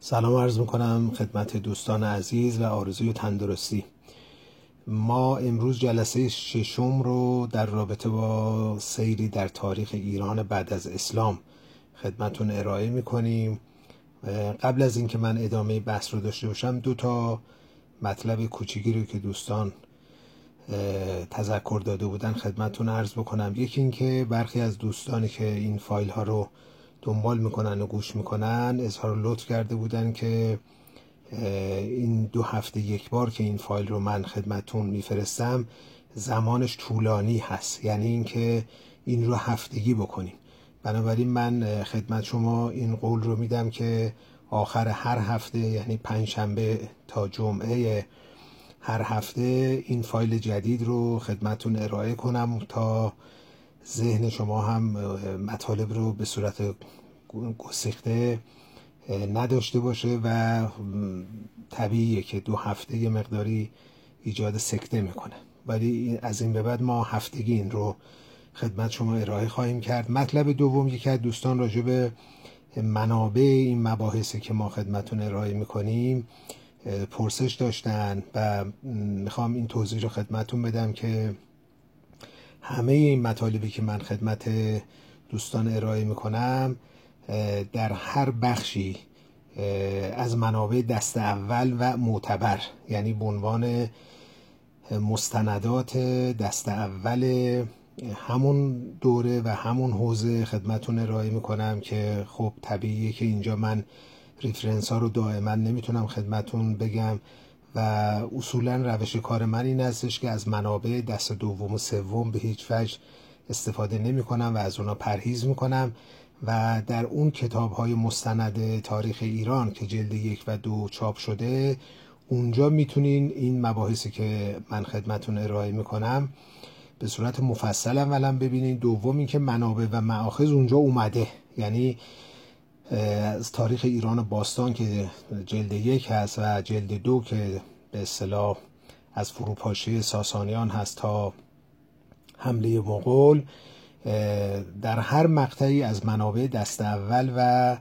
سلام عرض می‌کنم خدمت دوستان عزیز و آرزوی تندرستی. ما امروز جلسه ششم رو در رابطه با سیری در تاریخ ایران بعد از اسلام خدمتون ارائه می‌کنیم. قبل از اینکه من ادامه بحث رو داشته باشم دو تا مطلب کوچیکی رو که دوستان تذکر داده بودن خدمتون عرض بکنم. یکی اینکه برخی از دوستانی که این فایل ها رو دنبال می‌کنن و گوش می‌کنن اظهار لطف کرده بودن که این دو هفته یک بار که این فایل رو من خدمتون میفرستم زمانش طولانی هست. یعنی اینکه این رو هفتگی بکنیم. بنابراین من خدمت شما این قول رو میدم که آخر هر هفته یعنی پنجشنبه تا جمعه هر هفته این فایل جدید رو خدمتون ارائه کنم تا ذهن شما هم مطالب رو به صورت گسیخته نداشته باشه و طبیعیه که دو هفته یه مقداری ایجاد سکته می‌کنه. ولی از این به بعد ما هفتگی این رو خدمت شما ارائه خواهیم کرد. مطلب دوم یکی از دوستان راجع به منابع این مباحثی که ما خدمتون ارائه می‌کنیم پرسش داشتن و می‌خوام این توضیح رو خدمتون بدم که همه این مطالبی که من خدمت دوستان ارائه می‌کنم در هر بخشی از منابع دست اول و معتبر. یعنی به مستندات دست اول همون دوره و همون حوزه خدمتون ارائه می‌کنم که خب طبیعیه که اینجا من ریفرنس ها رو دائما نمی‌تونم خدمتون بگم. و اصولا روش کار من این هستش که از منابع دست دوم و سوم به هیچ وجه استفاده نمی کنم و از اونا پرهیز می کنم و در اون کتاب های مستند تاریخ ایران که جلد یک و دو چاپ شده اونجا می‌تونین این مباحثی که من خدمتون ارائه می‌کنم به صورت مفصل اولا ببینین. دوم اینکه منابع و معاخذ اونجا اومده. یعنی از تاریخ ایران باستان که جلد یک هست و جلد دو که به اصطلاح از فروپاشی ساسانیان هست تا حمله مغول در هر مقطعی از منابع دست اول و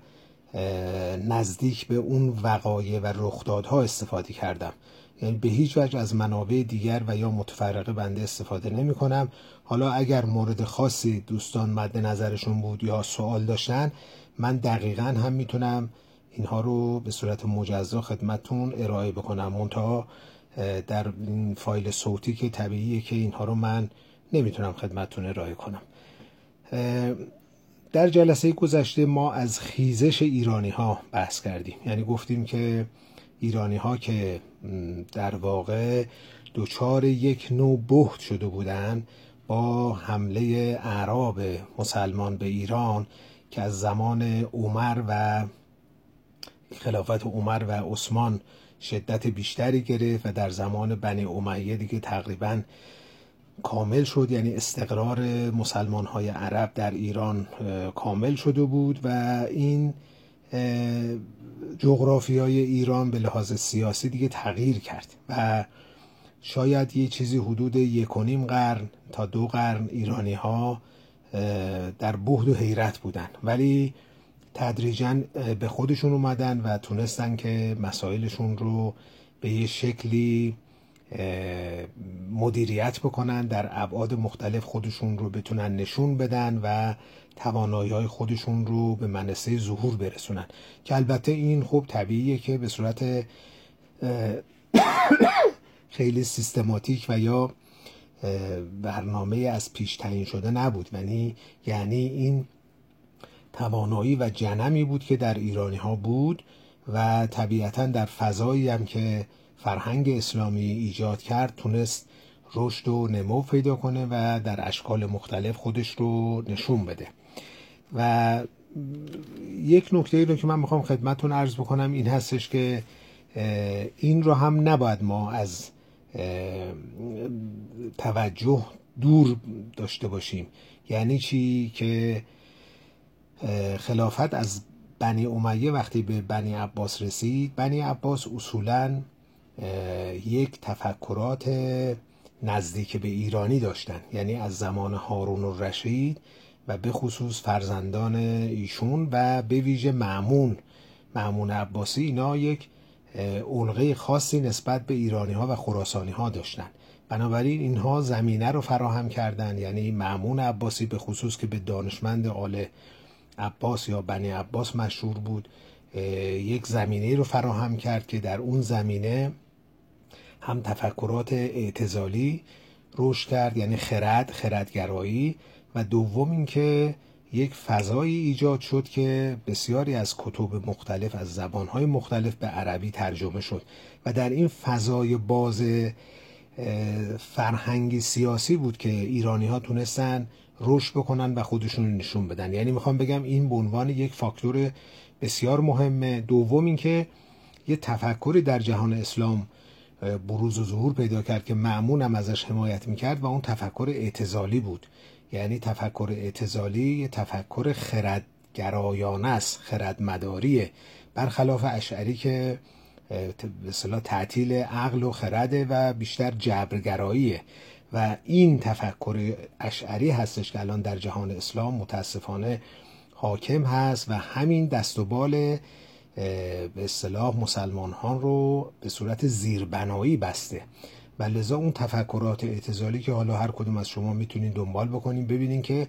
نزدیک به اون وقایع و رخدادها استفاده کردم. یعنی به هیچ وجه از منابع دیگر و یا متفرقه بنده استفاده نمی کنم. حالا اگر مورد خاصی دوستان مد نظرشون بود یا سوال داشتن من دقیقا هم می‌تونم اینها رو به صورت مجزا خدمتون ارائه بکنم. منتها در فایل صوتی که طبیعیه که اینها رو من نمی‌تونم خدمتون ارائه کنم. در جلسه گذشته ما از خیزش ایرانی ها بحث کردیم. یعنی گفتیم که ایرانی ها که در واقع دچار یک نوع بهت شده بودند با حمله اعراب مسلمان به ایران که از زمان عمر و خلافت عمر و عثمان شدت بیشتری گرفت و در زمان بنی امیه دیگه تقریبا کامل شد یعنی استقرار مسلمان های عرب در ایران کامل شده بود و این جغرافی های ایران به لحاظ سیاسی دیگه تغییر کرد و شاید یه چیزی حدود یک و نیم قرن تا دو قرن ایرانی ها در بهد و حیرت بودن. ولی تدریجا به خودشون اومدن و تونستن که مسائلشون رو به یه شکلی مدیریت بکنن در ابعاد مختلف خودشون رو بتونن نشون بدن و توانایی های خودشون رو به منصه ظهور برسونن. که البته این خوب طبیعیه که به صورت خیلی سیستماتیک و یا برنامه از پیش تعیین شده نبود. یعنی یعنی این توانایی و جنمی بود که در ایرانی ها بود و طبیعتا در فضایی هم که فرهنگ اسلامی ایجاد کرد تونست رشد و نمو پیدا کنه و در اشکال مختلف خودش رو نشون بده. و یک نکته ای رو که من می‌خوام خدمتتون عرض بکنم این هستش که این رو هم نباید ما از توجه دور داشته باشیم. یعنی چی؟ که خلافت از بنی امیه وقتی به بنی عباس رسید بنی عباس اصولا یک تفکرات نزدیک به ایرانی داشتن. یعنی از زمان هارون و رشید و به خصوص فرزندان ایشون و به ویژه معمون معمون عباسی اینا یک علقه خاصی نسبت به ایرانی ها و خراسانی ها داشتن. بنابراین اینها زمینه رو فراهم کردن. یعنی معمون عباسی به خصوص که به دانشمند آل عباس یا بنی عباس مشهور بود یک زمینه رو فراهم کرد که در اون زمینه هم تفکرات اعتزالی رشد کرد یعنی خرد خردگرایی و دوم اینکه یک فضایی ایجاد شد که بسیاری از کتب مختلف از زبانهای مختلف به عربی ترجمه شد و در این فضای باز فرهنگی سیاسی بود که ایرانی ها تونستن رشد بکنن و خودشون نشون بدن. یعنی می‌خوام بگم این به عنوان یک فاکتور بسیار مهمه دوم اینکه یه تفکری در جهان اسلام بروز و ظهور پیدا کرد که معمون هم ازش حمایت می‌کرد و اون تفکر اعتزالی بود. یعنی تفکر اعتزالی یه تفکر خردگرایانه است خردمداریه. برخلاف اشعری که اصطلاح تعطیل عقل و خرده و بیشتر جبرگراییه. و این تفکر اشعری هستش که الان در جهان اسلام متاسفانه حاکم هست و همین دست و بال به اصطلاح مسلمان رو به صورت زیربنایی بسته. و لذا اون تفکرات اعتزالی که حالا هر کدوم از شما می‌تونین دنبال بکنین ببینین که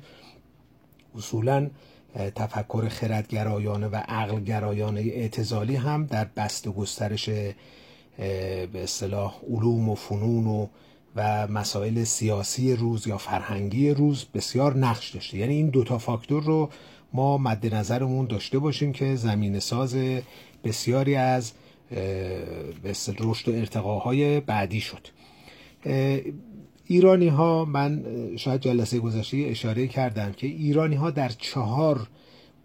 اصولا تفکر خردگرایانه و عقلگرایانه اعتزالی هم در بست و گسترش به اصطلاح علوم و فنون و و مسائل سیاسی روز یا فرهنگی روز بسیار نقش داشته. یعنی این دوتا فاکتور رو ما مد نظرمون داشته باشیم که زمین ساز بسیاری از رشد و ارتقاهای بعدی شد. ایرانی ها من شاید جلسه گذشته اشاره کردم که ایرانی ها در چهار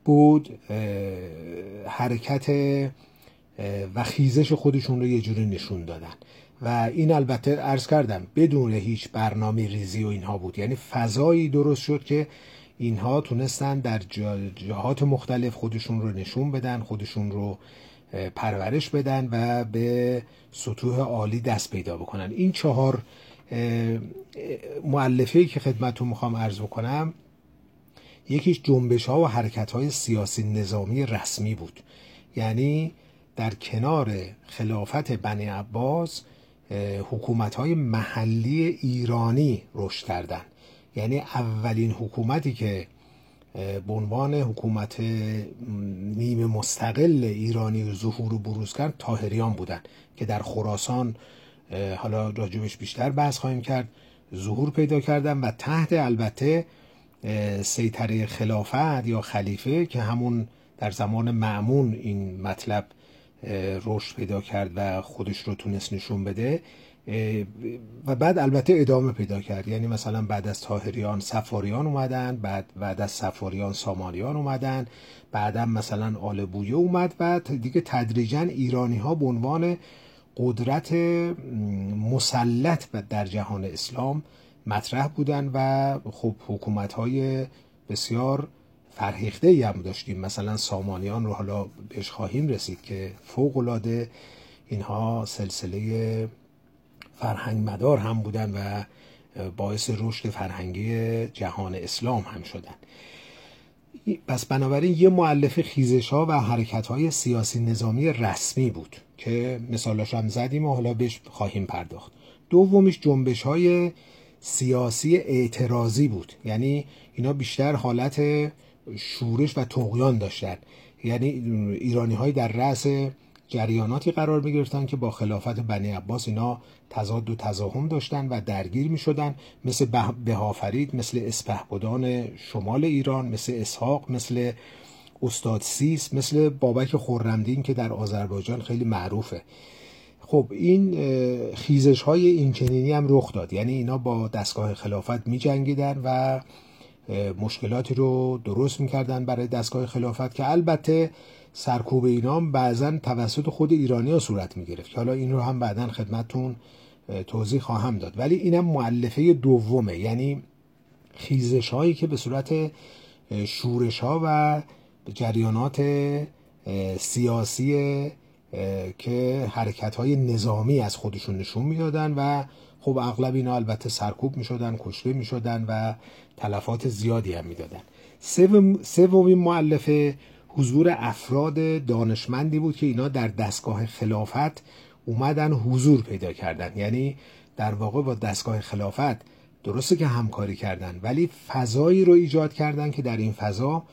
بود حرکت و خیزش خودشون رو یه جوری نشون دادن. و این البته عرض کردم بدون هیچ برنامه ریزی و اینها بود. یعنی فضایی درست شد که اینها تونستن در جهات مختلف خودشون رو نشون بدن خودشون رو پرورش بدن و به سطوح عالی دست پیدا بکنن. این چهار معلفه که خدمتون می‌خوام عرض بکنم یکیش جنبش ها و حرکت های سیاسی نظامی رسمی بود. یعنی در کنار خلافت بنی عباس حکومت های محلی ایرانی رشد کردن یعنی اولین حکومتی که به عنوان حکومت نیمه مستقل ایرانی ظهور و بروز کرد تاهریان بودن که در خراسان حالا راجبش بیشتر بحث خواهیم کرد ظهور پیدا کردن و تحت البته سیطره خلافت یا خلیفه که همون در زمان معمون این مطلب رشد پیدا کرد و خودش رو تونست نشون بده. و بعد البته ادامه پیدا کرد. یعنی مثلا بعد از تاهریان سفاریان اومدن بعد بعد از سفاریان سامانیان اومدن بعدم مثلا آل بویه اومد و دیگه تدریجا ایرانی ها به عنوان قدرت مسلط در جهان اسلام مطرح بودن و خب حکومت های بسیار فرهیخته ای هم داشتیم. مثلا سامانیان رو حالا بهش خواهیم رسید که فوق العاده اینها سلسله فرهنگ مدار هم بودن و باعث رشد فرهنگی جهان اسلام هم شدن. پس بنابراین یه معلف خیزش ها و حرکت های سیاسی نظامی رسمی بود که مثالاش هم زدیم و حالا بهش خواهیم پرداخت. دومیش جنبش های سیاسی اعتراضی بود. یعنی اینا بیشتر حالت شورش و تقیان داشتن. یعنی ایرانی های در رأس جریاناتی قرار می گرفتن که با خلافت بنی عباس اینا تضاد و تزاهم داشتن و درگیر می شدن مثل بهافرید مثل اسپهبدان شمال ایران مثل اسحاق مثل استاد سیس مثل بابک خورمدین که در آذربایجان خیلی معروفه. خب این خیزش های اینچنینی هم رخ داد. یعنی اینا با دستگاه خلافت می جنگیدن و مشکلاتی رو درست می‌کردن برای دستگاه خلافت که البته سرکوب اینا بعضا توسط خود ایرانی ها صورت می‌گرفت. که حالا این رو هم بعدا خدمتون توضیح خواهم داد. ولی اینم معلفه دومه. یعنی خیزش هایی که به صورت شورش ها و جریانات سیاسی که حرکت های نظامی از خودشون نشون می‌دادن و خب اغلب اینا البته سرکوب می‌شدن کشته می‌شدن و تلفات زیادی هم می‌دادن. سومین معلفه حضور افراد دانشمندی بود که اینا در دستگاه خلافت اومدن حضور پیدا کردن. یعنی در واقع با دستگاه خلافت درسته که همکاری کردن ولی فضایی رو ایجاد کردن که در این فضا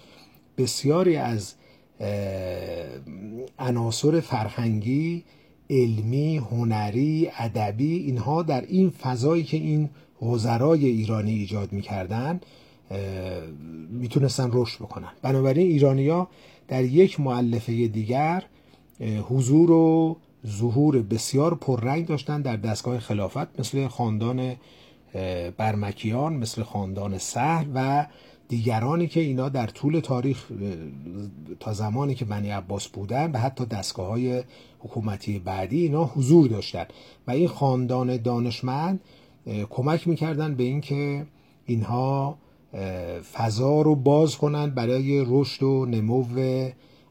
بسیاری از عناصر فرهنگی علمی، هنری، ادبی اینها در این فضایی که این وزرای ایرانی ایجاد می‌کردن می‌تونستن رشد بکنن. بنابراین ایرانیا در یک معلفه دیگر حضور و ظهور بسیار پررنگ داشتن در دستگاه خلافت مثل خاندان برمکیان مثل خاندان سهل و دیگرانی که اینا در طول تاریخ تا زمانی که بنی عباس بودن و حتی دستگاه های حکومتی بعدی اینا حضور داشتن. و این خاندان دانشمند کمک می‌کردن به اینکه اینها فضا رو باز کنند برای رشد و نمو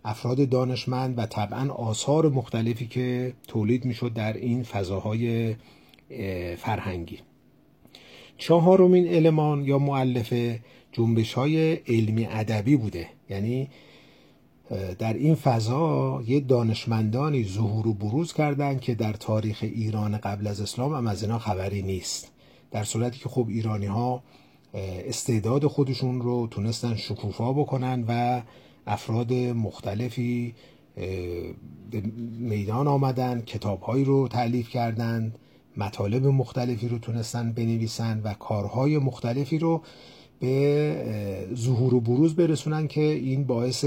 افراد دانشمند و طبعا آثار مختلفی که تولید می‌شد در این فضاهای فرهنگی. چهارمین المان یا معلفه جنبش های علمی ادبی بوده. یعنی در این فضا یه دانشمندانی ظهور و بروز کردند که در تاریخ ایران قبل از اسلام هم از اینا خبری نیست. در صورتی که خب ایرانی ها استعداد خودشون رو تونستن شکوفا بکنن و افراد مختلفی به میدان آمدن کتابهایی رو تعلیف کردند مطالب مختلفی رو تونستن بنویسن و کارهای مختلفی رو به ظهور و بروز برسونن که این باعث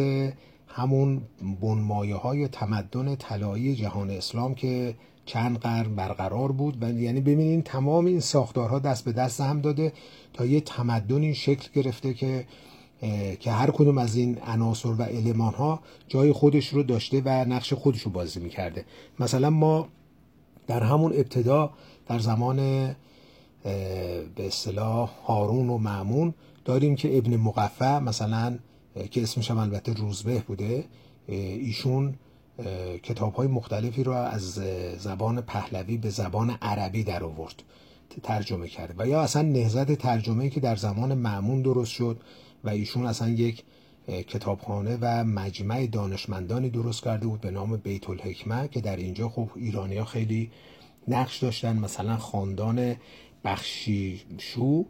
همون بنمایه های تمدن طلایی جهان اسلام که چند قرن برقرار بود. و یعنی ببینین تمام این ساختارها دست به دست هم داده تا یه تمدنی شکل گرفته که که هر کدوم از این عناصر و علمان ها جای خودش رو داشته و نقش خودش رو بازی می‌کرده. مثلا ما در همون ابتدا در زمان به اصطلاح هارون و معمون داریم که ابن مقفع مثلا که اسمش هم البته روزبه بوده ایشون کتاب های مختلفی رو از زبان پهلوی به زبان عربی در آورد ترجمه کرده. و یا اصلا نهزت ترجمه که در زمان معمون درست شد و ایشون اصلا یک کتابخانه و مجمع دانشمندانی درست کرده بود به نام بیت الحکمه که در اینجا خب ایرانی ها خیلی نقش داشتن. مثلا خاندان بخشیشو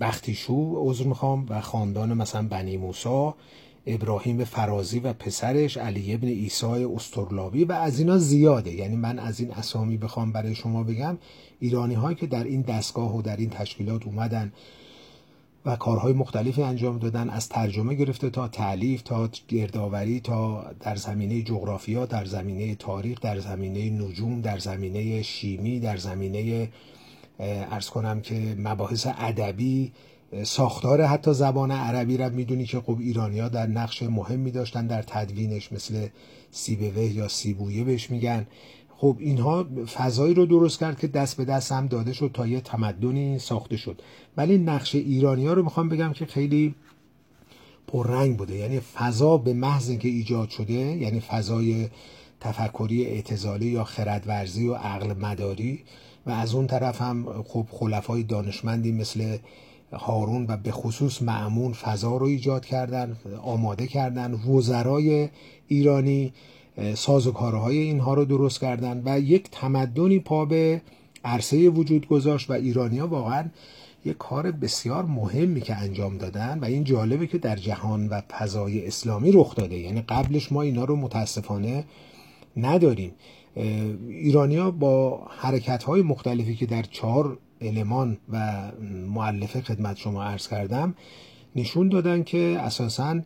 بختیشو عذر می‌خوام و خاندان مثلا بنی موسا ابراهیم فرازی و پسرش علی ابن ایسای استرلابی و از اینا زیاده. یعنی من از این اسامی بخوام برای شما بگم ایرانی هایی که در این دستگاه و در این تشکیلات اومدن و کارهای مختلفی انجام دادن از ترجمه گرفته تا تعلیف تا گردآوری تا در زمینه جغرافیا در زمینه تاریخ در زمینه نجوم در زمینه شیمی در زمینه ارز کنم که مباحث ادبی ساختار حتی زبان عربی را می‌دونی که خب ایرانیا در نقش مهمی داشتن در تدوینش مثل سیبوه یا سیبویه بهش میگن. خب اینها فضایی رو درست کرد که دست به دست هم داده شد تا یه تمدنی ساخته شد. ولی نقش ایرانی ها رو می‌خوام بگم که خیلی پررنگ بوده. یعنی فضا به محض اینکه ایجاد شده یعنی فضای تفکری اعتزالی یا خردورزی و عقل مداری و از اون طرف هم خب خلفای دانشمندی مثل هارون و به خصوص معمون فضا رو ایجاد کردن آماده کردن وزرای ایرانی سازوکارهای اینها رو درست کردن و یک تمدنی پا به عرصه وجود گذاشت و ایرانیا واقعا یک کار بسیار مهمی که انجام دادن و این جالبه که در جهان و فضای اسلامی رخ داده. یعنی قبلش ما اینا رو متاسفانه نداریم. ایرانیا با حرکت های مختلفی که در چهار المان و معلفه خدمت شما عرض کردم نشون دادن که اساساً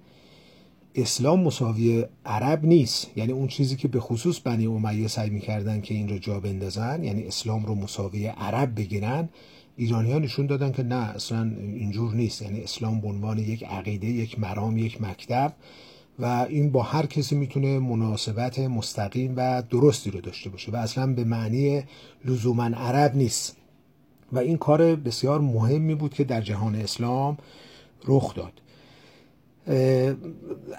اسلام مساوی عرب نیست. یعنی اون چیزی که به خصوص بنی امیه سعی می‌کردن که این رو جا بندازن یعنی اسلام رو مساوی عرب بگیرن ایرانی ها نشون دادن که نه اصلا اینجور نیست. یعنی اسلام به عنوان یک عقیده یک مرام یک مکتب و این با هر کسی می‌تونه مناسبت مستقیم و درستی رو داشته باشه و اصلا به معنی لزوما عرب نیست. و این کار بسیار مهمی بود که در جهان اسلام رخ داد.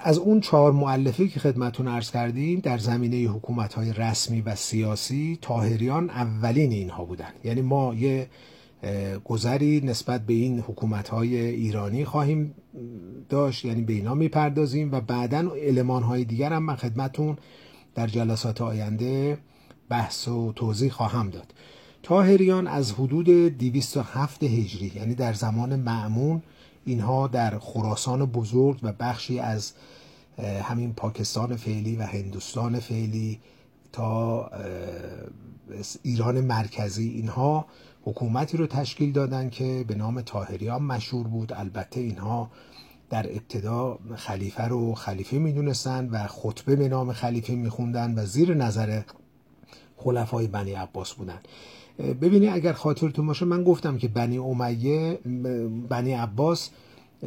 از اون چهار معلفه که خدمتون ارز کردیم در زمینه حکومت های رسمی و سیاسی تاهریان اولین اینها بودن. یعنی ما یه گذری نسبت به این حکومت های ایرانی خواهیم داشت یعنی به اینا می‌پردازیم و بعدا علمان های دیگر هم من خدمتون در جلسات آینده بحث و توضیح خواهم داد. تاهریان از حدود 207 هجری یعنی در زمان معمون اینها در خراسان بزرگ و بخشی از همین پاکستان فعلی و هندوستان فعلی تا ایران مرکزی اینها حکومتی رو تشکیل دادن که به نام تاهریان مشهور بود. البته اینها در ابتدا خلیفه رو خلیفه می‌دونستن و خطبه به نام خلیفه میخوندن و زیر نظر خلفای بنی عباس بودن. ببینی اگر خاطرتون باشه من گفتم که بنی امیه بنی عباس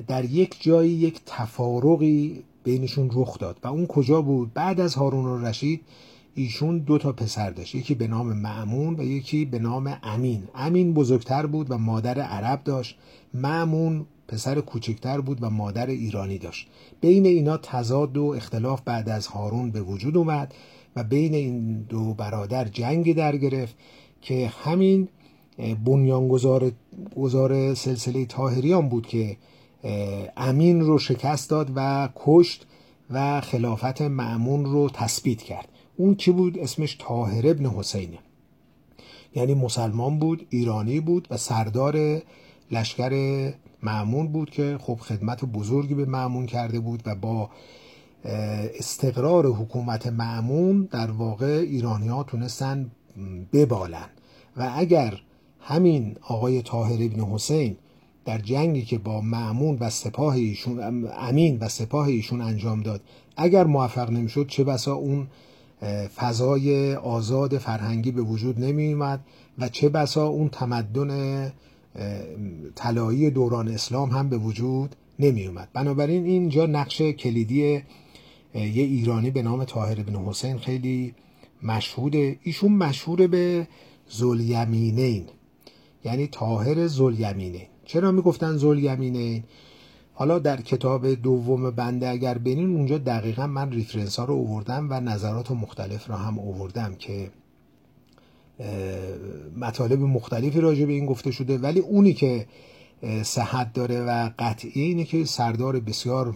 در یک جایی یک تفارقی بینشون رخ داد و اون کجا بود؟ بعد از هارون رشید ایشون دو تا پسر داشت. یکی به نام معمون و یکی به نام امین. امین بزرگتر بود و مادر عرب داشت. معمون پسر کوچکتر بود و مادر ایرانی داشت. بین اینا تضاد و اختلاف بعد از هارون به وجود اومد و بین این دو برادر جنگی در گرفت که همین بنیانگذار گذار سلسله تاهریان بود که امین رو شکست داد و کشت و خلافت معمون رو تثبیت کرد. اون کی بود؟ اسمش تاهر ابن حسینه. یعنی مسلمان بود ایرانی بود و سردار لشکر معمون بود که خب خدمت بزرگی به معمون کرده بود و با استقرار حکومت معمون در واقع ایرانی ها تونستن ببالن. و اگر همین آقای طاهر ابن حسین در جنگی که با معمون و سپاه ایشون امین و سپاه ایشون انجام داد اگر موفق نمی‌شد چه بسا اون فضای آزاد فرهنگی به وجود نمی اومد و چه بسا اون تمدن طلایی دوران اسلام هم به وجود نمی اومد بنابراین اینجا نقش کلیدی یه ایرانی به نام طاهر بن حسین خیلی مشهوده. ایشون مشهور به زلیمینین یعنی طاهر زلیمینین چرا می‌گفتن زلیمینین حالا در کتاب دوم بنده اگر بینین اونجا دقیقا من ریفرنس ها رو اووردم و نظرات مختلف رو هم اووردم که مطالب مختلفی راجع به این گفته شده. ولی اونی که صحت داره و قطعی اینه که سردار بسیار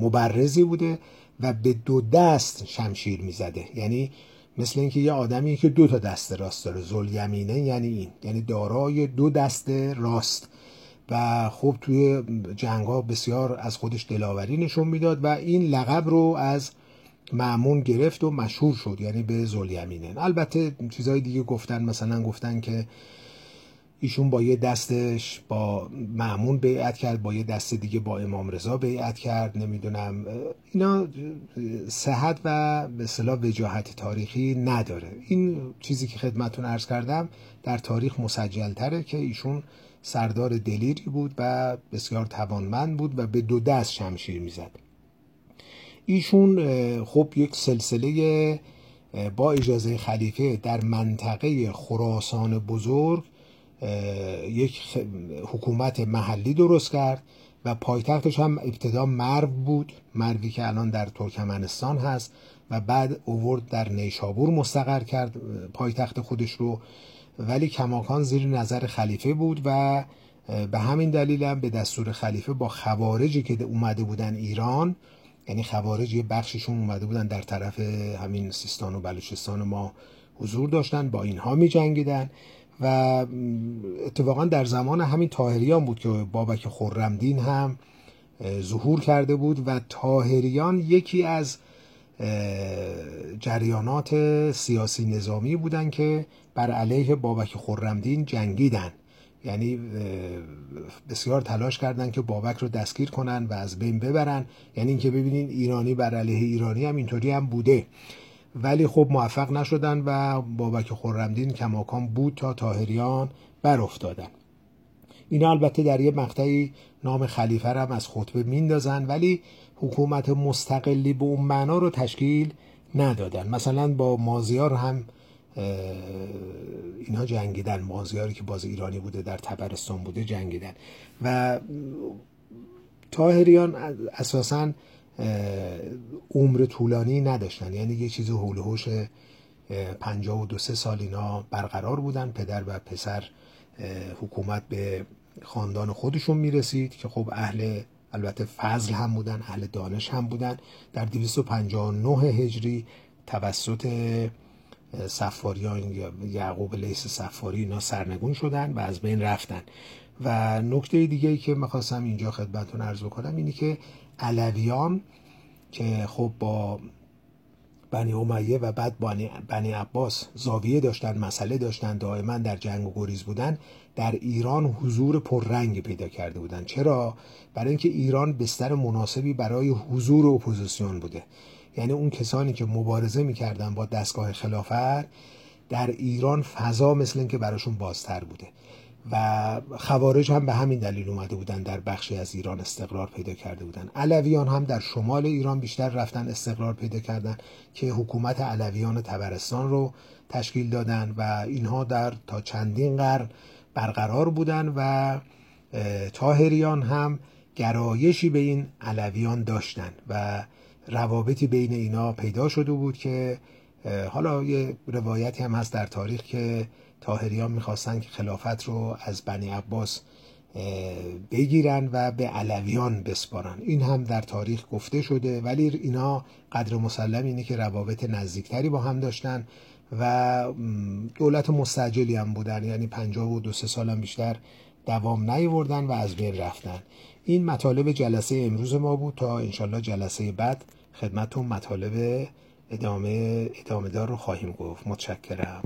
مبرزی بوده و به دو دست شمشیر می‌زده. یعنی مثل اینکه یه آدمی که دو تا دست راست داره. زل یمینه یعنی این. یعنی دارای دو دست راست. و خب توی جنگ ها بسیار از خودش دلاوری نشون می‌داد و این لقب رو از معمون گرفت و مشهور شد یعنی به زلیمینه البته چیزهای دیگه گفتن مثلا گفتن که ایشون با یه دستش با معمون بیعت کرد با یه دست دیگه با امام رضا بیعت کرد نمی‌دونم. اینا صحت و به صلاح وجاهت تاریخی نداره. این چیزی که خدمتون ارز کردم در تاریخ مسجل تره که ایشون سردار دلیری بود و بسیار توانمند بود و به دو دست شمشیر می‌زد. ایشون خب یک سلسله با اجازه خلیفه در منطقه خراسان بزرگ یک حکومت محلی درست کرد و پایتختش هم ابتدا مرو بود مروی که الان در ترکمنستان هست و بعد اوورد در نیشابور مستقر کرد پایتخت خودش رو. ولی کماکان زیر نظر خلیفه بود و به همین دلیل هم به دستور خلیفه با خوارجی که اومده بودن ایران یعنی خوارج یه بخششون اومده بودن در طرف همین سیستان و بلوچستان ما حضور داشتن با اینها می جنگیدن و اتفاقا در زمان همین تاهریان بود که بابک خورمدین هم ظهور کرده بود و تاهریان یکی از جریانات سیاسی نظامی بودن که بر علیه بابک خورمدین جنگیدن. یعنی بسیار تلاش کردن که بابک رو دستگیر کنن و از بین ببرن. یعنی اینکه ببینین ایرانی بر علیه ایرانی هم اینطوری هم بوده. ولی خب موفق نشدن و بابک خورمدین کماکان بود تا تاهریان بر افتادن اینا البته در یه مقطعی نام خلیفه هم از خطبه میندازن ولی حکومت مستقلی به اون معنا رو تشکیل ندادن. مثلا با مازیار هم اینها جنگیدن. مازیاری که باز ایرانی بوده در تبرستان بوده جنگیدن. و تاهریان اساسا عمر طولانی نداشتن. یعنی یه چیز پنجاه و دو سه سال اینا برقرار بودن. پدر و پسر حکومت به خاندان خودشون می‌رسید که خب اهل البته فضل هم بودن اهل دانش هم بودن. در 259 هجری توسط صفاریان یعقوب لیث صفاری اینا سرنگون شدن و از بین رفتن. و نکته دیگه ای که می‌خواستم اینجا خدمتتون عرض بکنم اینی که علویان که خب با بنی امیه و بعد بنی, بنی عباس زاویه داشتن مسئله داشتن دائما در جنگ و گریز بودن در ایران حضور پررنگ پیدا کرده بودن. چرا؟ برای اینکه ایران بستر مناسبی برای حضور اپوزیسیون بوده. یعنی اون کسانی که مبارزه می‌کردن با دستگاه خلافت در ایران فضا مثل اینکه براشون بازتر بوده. و خوارج هم به همین دلیل اومده بودن در بخشی از ایران استقرار پیدا کرده بودن. علویان هم در شمال ایران بیشتر رفتن استقرار پیدا کردن که حکومت علویان تبرستان رو تشکیل دادن و اینها در تا چندین قرن برقرار بودن و تاهریان هم گرایشی به این علویان داشتن و روابطی بین اینا پیدا شده بود که حالا یه روایتی هم هست در تاریخ که تاهریان می‌خواستن که خلافت رو از بنی عباس بگیرن و به علویان بسپارن. این هم در تاریخ گفته شده ولی اینا قدر مسلم اینه که روابط نزدیکتری با هم داشتن و دولت مستجلی هم بودن. یعنی پنجاه و دو سه سال هم بیشتر دوام نیوردن و از بین رفتن. این مطالب جلسه امروز ما بود تا انشالله جلسه بعد خدمتون مطالب ادامه ادامه دار رو خواهیم گفت. متشکرم.